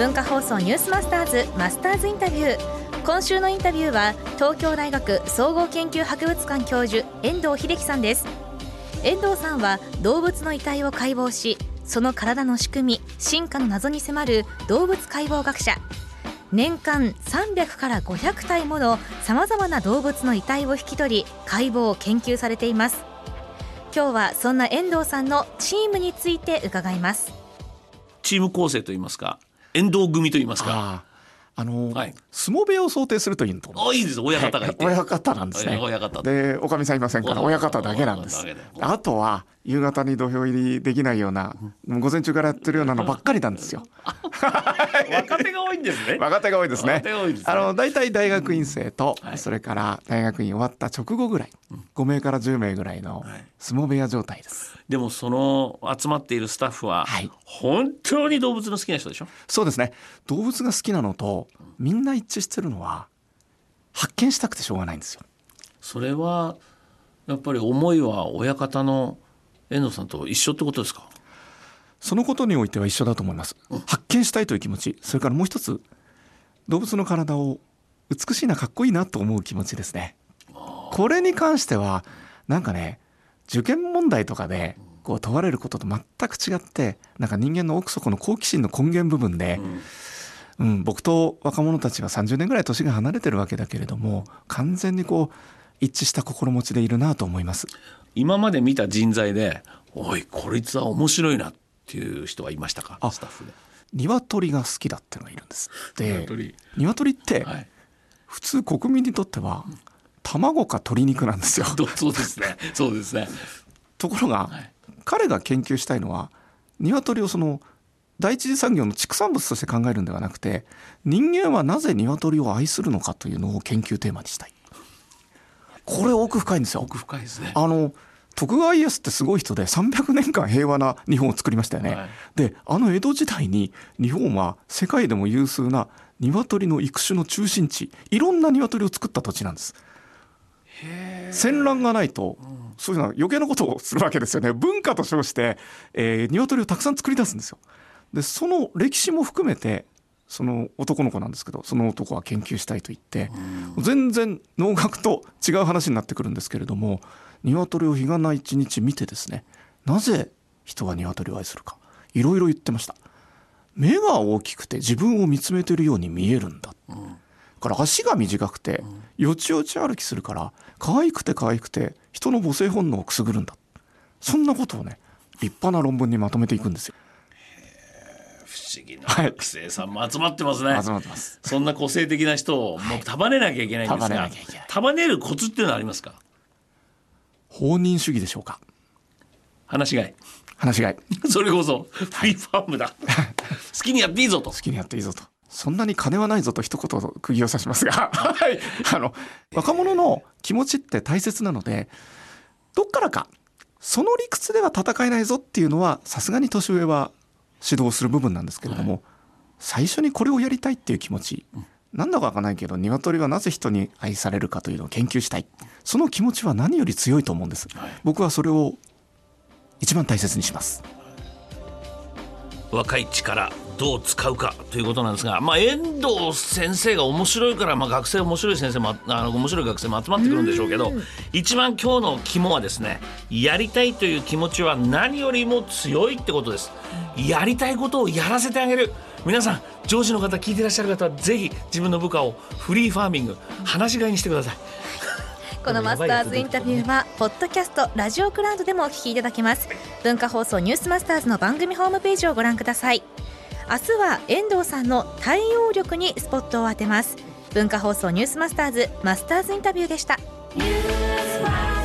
文化放送ニュースマスターズマスターズインタビュー。今週のインタビューは東京大学総合研究博物館教授遠藤秀樹さんです。遠藤さんは動物の遺体を解剖しその体の仕組み進化の謎に迫る動物解剖学者。年間300から500体ものさまざまな動物の遺体を引き取り解剖を研究されています。今日はそんな遠藤さんのチームについて伺います。チーム構成といいますか遠藤組といいますか。ああの、はい。相撲部屋を想定するといいと思うあいいです。親方がいて、親方なんですね。親方。で、おかみさんいませんから、親方だけなんです。あとは、夕方に土俵入りできないような、もう午前中からやってるようなのばっかりなんですよ。若手が多いんですね若手が多いですねす。ねあの、大体大学院生と、はいそれから大学院終わった直後ぐらい、5名から10名ぐらいのはい相撲部屋状態です。でもその集まっているスタッフは、はい本当に動物の好きな人でしょ？そうですね。動物が好きなのと、みんな一致してるのは、発見したくてしょうがないんですよ。それはやっぱり思いは親方の遠藤さんと一緒ってことですか？そのことにおいては一緒だと思います。発見したいという気持ち、それからもう一つ、動物の体を美しいな、かっこいいなと思う気持ちですね。これに関しては、なんかね、受験問題とかで、こう問われることと全く違って、なんか人間の奥底の好奇心の根源部分で、うん、僕と若者たちは30年ぐらい年が離れてるわけだけれども、完全にこう、一致した心持ちでいるなと思います。今まで見た人材でおいこいつは面白いなっていう人はいましたか？あスタッフで。鶏が好きだっていうのがいるんです。で、鶏。鶏って、はい。普通国民にとっては卵か鶏肉なんですよ。どそうですね。そうですね。ところが、はい。彼が研究したいのは鶏をその第一次産業の畜産物として考えるんではなくて人間はなぜ鶏を愛するのかというのを研究テーマにしたい。これ奥深いんですよ。奥深いですねあの徳川家康ってすごい人で300年間平和な日本を作りましたよね。はいであの江戸時代に日本は世界でも有数な鶏の育種の中心地いろんな鶏を作った土地なんです。戦乱がないと、そういうのは余計なことをするわけですよね文化と称して、えー、鶏をたくさん作り出すんですよ。でその歴史も含めてその男の子なんですけどその男は研究したいと言って、全然農学と違う話になってくるんですけれども鶏を日がな一日見てですねなぜ人は鶏を愛するかいろいろ言ってました。目が大きくて自分を見つめてるように見えるんだ、から足が短くてよちよち歩きするから可愛くて可愛くて人の母性本能をくすぐるんだ。そんなことをね立派な論文にまとめていくんですよ不思議な学生さんも集まってますね、集まってます。そんな個性的な人をもう束ねなきゃいけないんです束ねがなきゃいけない。束ねるコツっていうのはありますか？放任主義でしょうか？話しがい。話しがい。それこそフリーファームだ。好きにやっていいぞと。好きにやっていいぞと。そんなに金はないぞと一言釘を刺しますが、はい。あの、若者の気持ちって大切なので、どっからか、その理屈では戦えないぞっていうのは、さすがに年上は指導する部分なんですけれども、最初にこれをやりたいっていう気持ち、なんだかわかんないけど、鶏はなぜ人に愛されるかというのを研究したい。その気持ちは何より強いと思うんです。僕はそれを一番大切にします。若い力どう使うかということなんですが、まあ、遠藤先生が面白いから、まあ、学生面白い先生もあの面白い学生も集まってくるんでしょうけど一番今日の肝はですねやりたいという気持ちは何よりも強いってことです。やりたいことをやらせてあげる。皆さん上司の方聞いてらっしゃる方はぜひ自分の部下をフリーファーミング話し飼いにしてください。このマスターズインタビューはポッドキャストラジオクラウドでもお聞きいただけます。文化放送ニュースマスターズの番組ホームページをご覧ください明日は遠藤さんの対応力にスポットを当てます。文化放送ニュースマスターズマスターズインタビューでした。ニュースマ